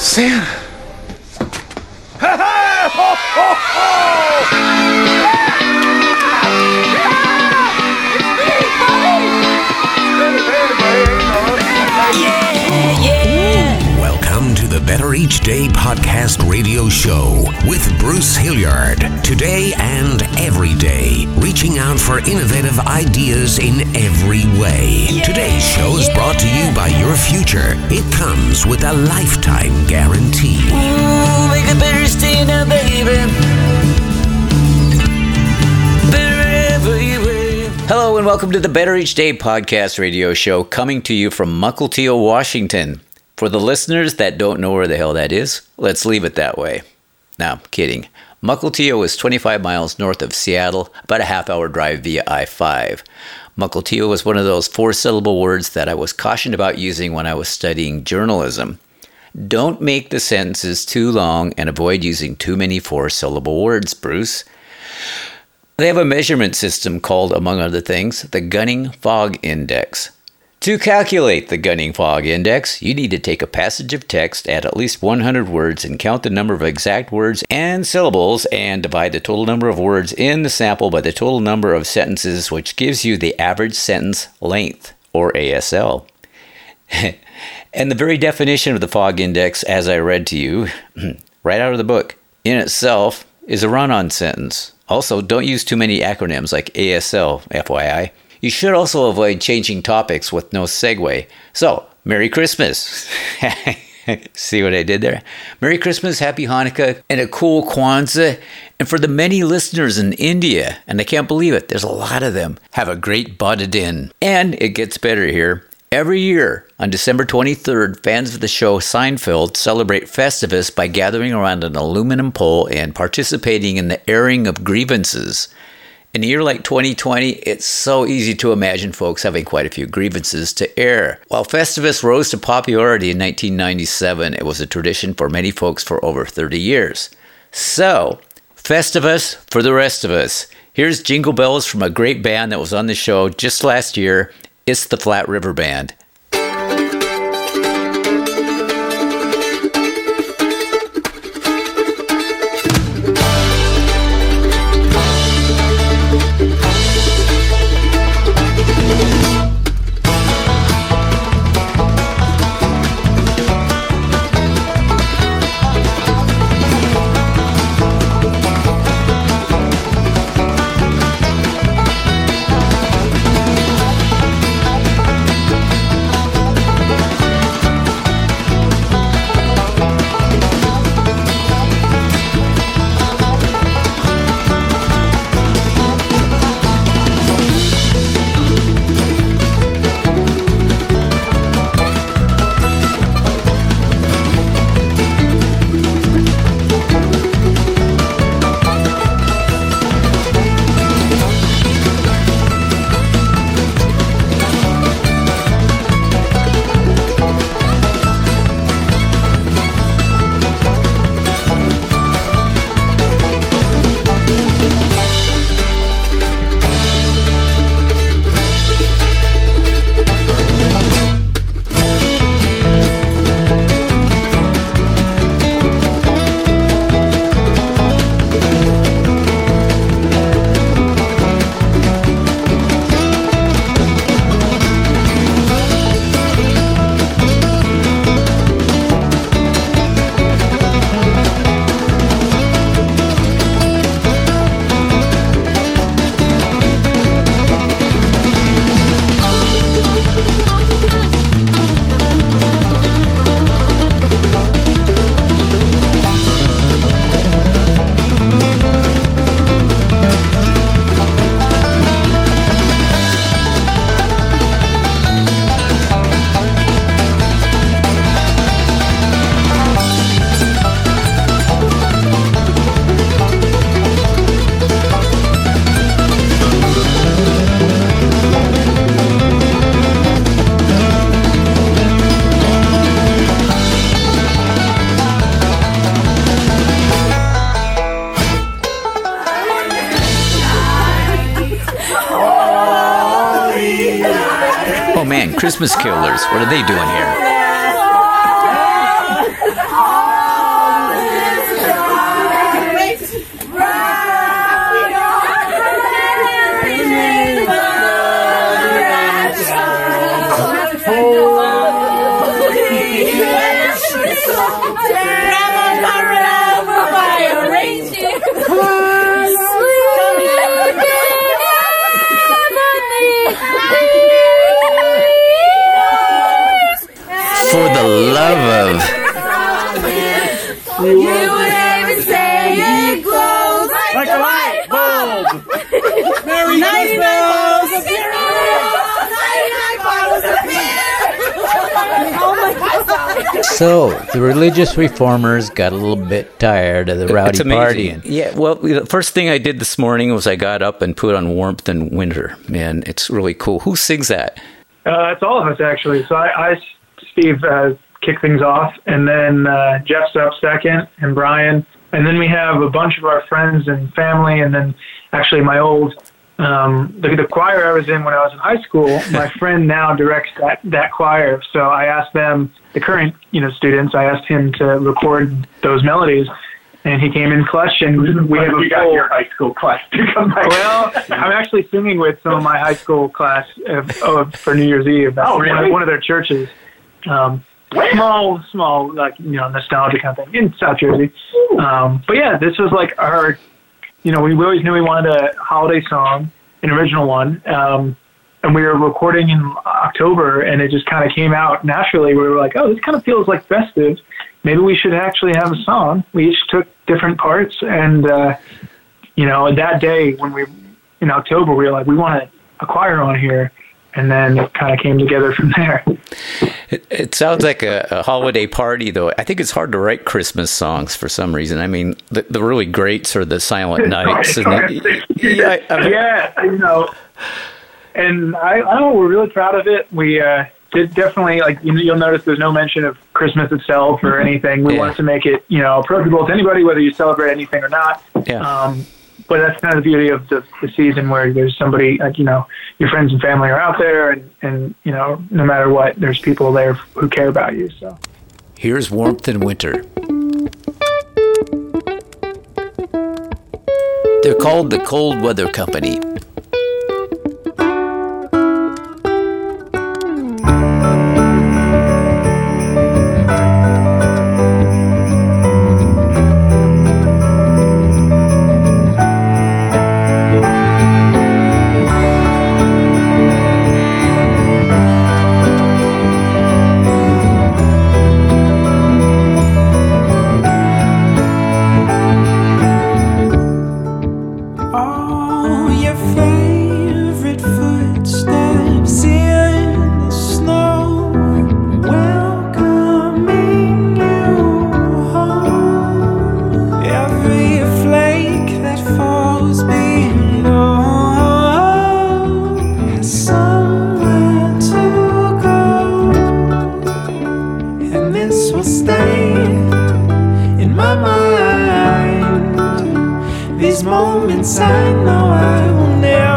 Santa. Welcome to the Each Day podcast radio show with Bruce Hilliard. Today and every day, reaching out for innovative ideas in every way. Today's show is brought to you by your future. It comes with a lifetime guarantee. Ooh, make a better stay now, baby. Better every way. Hello and welcome to the Better Each Day podcast radio show coming to you from Mukilteo, Washington. For the listeners that don't know where the hell that is, let's leave it that way. Now, kidding. Mukilteo is 25 miles north of Seattle, about a half hour drive via I 5. Mukilteo was one of those four syllable words that I was cautioned about using when I was studying journalism. Don't make the sentences too long and avoid using too many four syllable words, Bruce. They have a measurement system called, among other things, the Gunning Fog Index. To calculate the Gunning Fog Index, you need to take a passage of text at at least 100 words and count the number of exact words and syllables and divide the total number of words in the sample by the total number of sentences, which gives you the average sentence length, or ASL. and the very definition of the fog index, as I read to you, right out of the book, in itself is a run on sentence. Also, don't use too many acronyms like ASL, FYI. You should also avoid changing topics with no segue. So, Merry Christmas! See what I did there? Merry Christmas, Happy Hanukkah, and a cool Kwanzaa. And for the many listeners in India, and I can't believe it, there's a lot of them, have a great Din. And it gets better here. Every year, on December 23rd, fans of the show Seinfeld celebrate Festivus by gathering around an aluminum pole and participating in the airing of grievances. In a year like 2020, it's so easy to imagine folks having quite a few grievances to air. While Festivus rose to popularity in 1997, it was a tradition for many folks for over 30 years. So, Festivus for the rest of us. Here's Jingle Bells from a great band that was on the show just last year. It's the Flat River Band. Christmas Killers, what are they doing here? So the religious reformers got a little bit tired of the rowdy It's amazing. partying. Yeah, well, the first thing I did this morning was I got up and put on Warmth in Winter. Man, it's really cool. Who sings that? Uh, it's all of us actually. So I, I Steve, uh, kick things off, and then uh, Jeff's up second, and Brian, and then we have a bunch of our friends and family, and then actually my old um, the, the choir I was in when I was in high school. My friend now directs that that choir, so I asked them, the current you know students, I asked him to record those melodies. And he came in clutch, and we have a full high school class to come back. well, I'm actually singing with some of my high school class uh, uh, for New Year's Eve. That's Oh, one, really? of, one of their churches. Um, small, small, like you know, nostalgia kind of thing in South Jersey. Um, but yeah, this was like our, you know, we, we always knew we wanted a holiday song, an original one. Um, and we were recording in October, and it just kind of came out naturally. We were like, "Oh, this kind of feels like festive. Maybe we should actually have a song." We each took different parts, and uh, you know, that day when we in October, we were like, "We want a choir on here," and then it kind of came together from there. It, it sounds like a, a holiday party, though. I think it's hard to write Christmas songs for some reason. I mean, the, the really greats are the Silent Nights. and the, yeah, I, mean, yeah, you know, and I, I don't know, we're really proud of it. We uh, did definitely like you, you'll notice there's no mention of Christmas itself or anything. We Yeah. wanted to make it you know approachable to anybody, whether you celebrate anything or not. Yeah. Um, but that's kind of the beauty of the, the season where there's somebody like you know your friends and family are out there, and and you know no matter what, there's people there who care about you. So. Here's Warmth in Winter. They're called the Cold Weather Company. Will stay in my mind. These moments I know I will never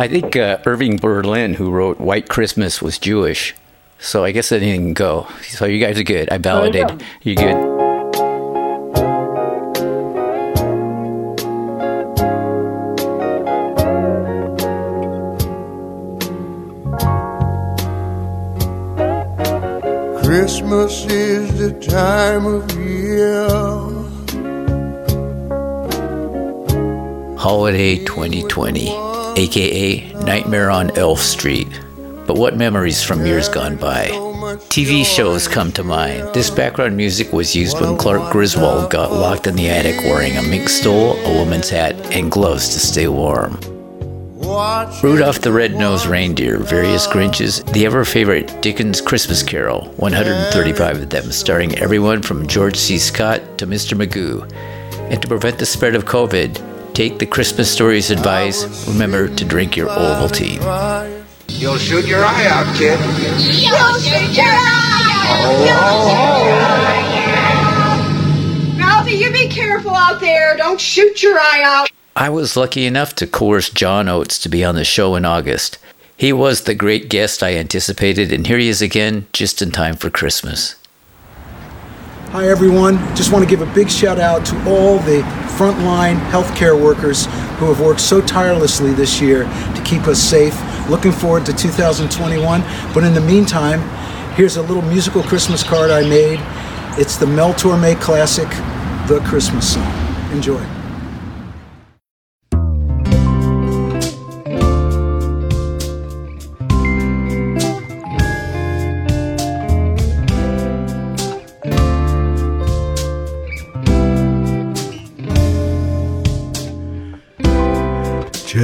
I think uh, Irving Berlin, who wrote White Christmas, was Jewish. So I guess anything can go. So you guys are good. I validated. You're good? Christmas is the time of year. Holiday 2020, aka Nightmare on Elf Street. But what memories from years gone by? TV shows come to mind. This background music was used when Clark Griswold got locked in the attic wearing a mink stole, a woman's hat, and gloves to stay warm. Rudolph the Red-Nosed Reindeer, various Grinches, the ever-favorite Dickens Christmas Carol, 135 of them, starring everyone from George C. Scott to Mr. Magoo. And to prevent the spread of COVID, take the Christmas Story's advice. Remember to drink your Ovaltine. You'll shoot your eye out, kid. You'll shoot your eye out. Oh, Mouthy, oh, oh. you be careful out there. Don't shoot your eye out. I was lucky enough to coerce John Oates to be on the show in August. He was the great guest I anticipated, and here he is again, just in time for Christmas. Hi, everyone. Just want to give a big shout out to all the frontline healthcare workers who have worked so tirelessly this year to keep us safe. Looking forward to 2021. But in the meantime, here's a little musical Christmas card I made. It's the Mel Torme classic, The Christmas Song. Enjoy.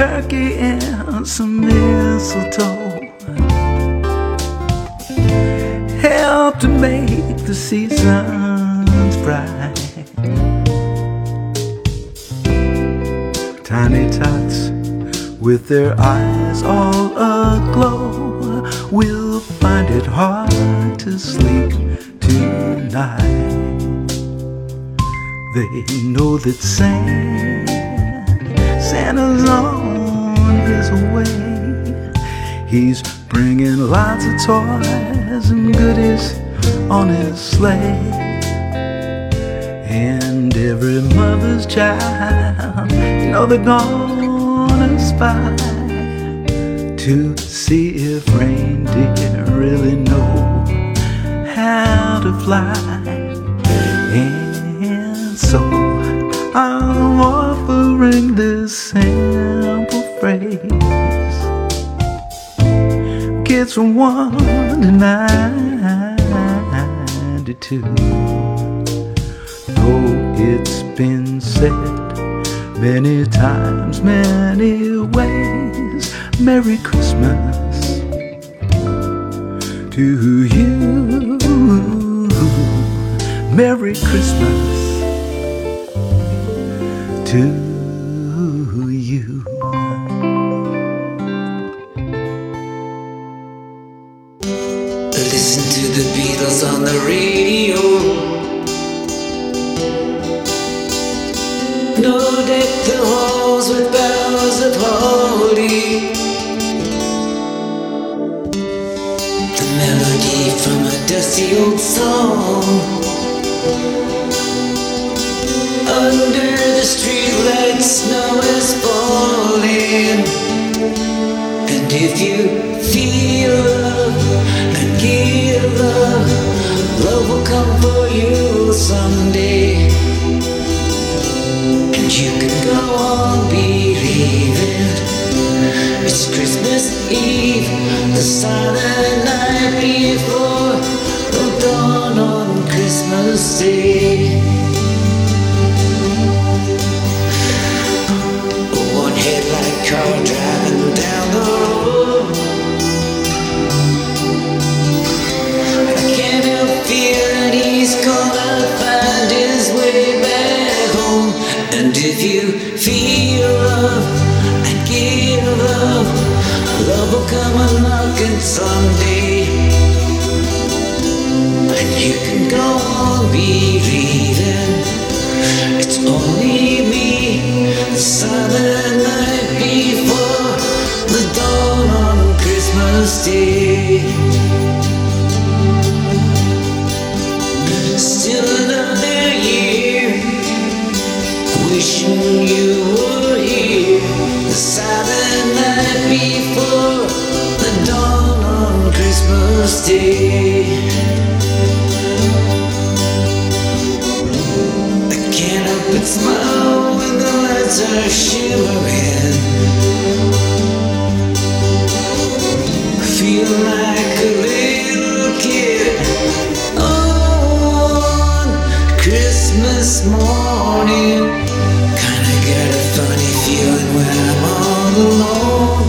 turkey and some mistletoe help to make the seasons bright. Tiny tots with their eyes all aglow will find it hard to sleep tonight. They know that Santa, Santa's on his way. He's bringing lots of toys and goodies on his sleigh. And every mother's child, you know they're gonna spy to see if reindeer really know how to fly. And so I'm offering this simple Kids from one to ninety-two. Though it's been said many times, many ways, Merry Christmas to you. Merry Christmas to dusty old song. Under the streetlights, snow is falling. And if you feel love and give love, love will come for you someday. And you can go on believing it's Christmas Eve, the silent night before dawn on Christmas Day. Wishing you were here. The silent night before the dawn on Christmas Day. I can't help but smile when the lights are shimmering. Feel like a little kid on Christmas morning. Kinda get a funny feeling when I'm all alone.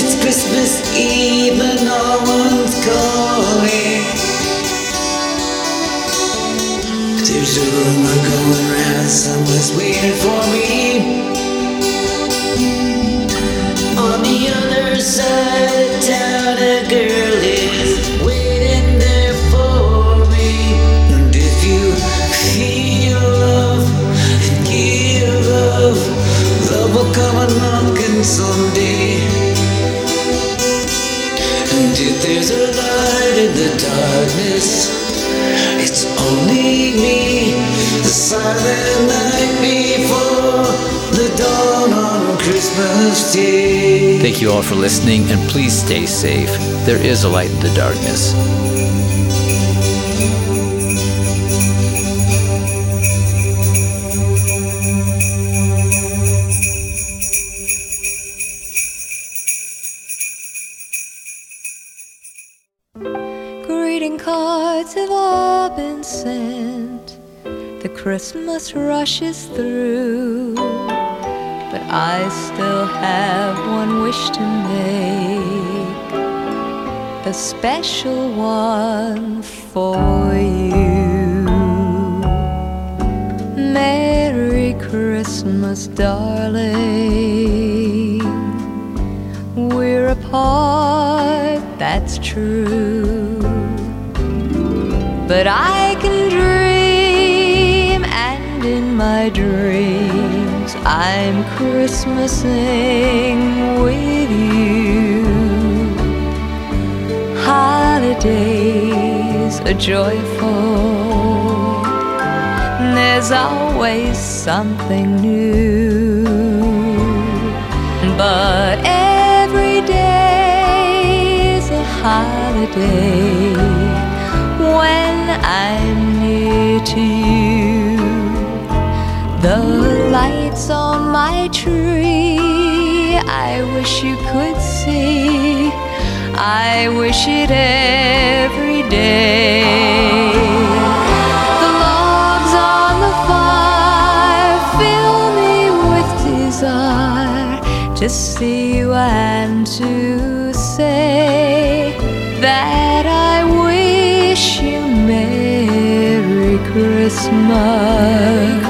It's Christmas Eve and no one's calling. There's a rumor going round, someone's waiting for me. On the other side of town, a girl someday. And if there's a light in the darkness, it's only me, the silent night before the dawn on Christmas Day. Thank you all for listening, and please stay safe. There is a light in the darkness. Christmas rushes through. But I still have one wish to make. A special one for you. Merry Christmas, darling. We're apart, that's true. But I dreams, I'm Christmasing with you. Holidays are joyful, there's always something new. But every day is a holiday when I'm near to you. Lights on my tree, I wish you could see. I wish it every day. The logs on the fire fill me with desire to see you and to say that I wish you Merry Christmas.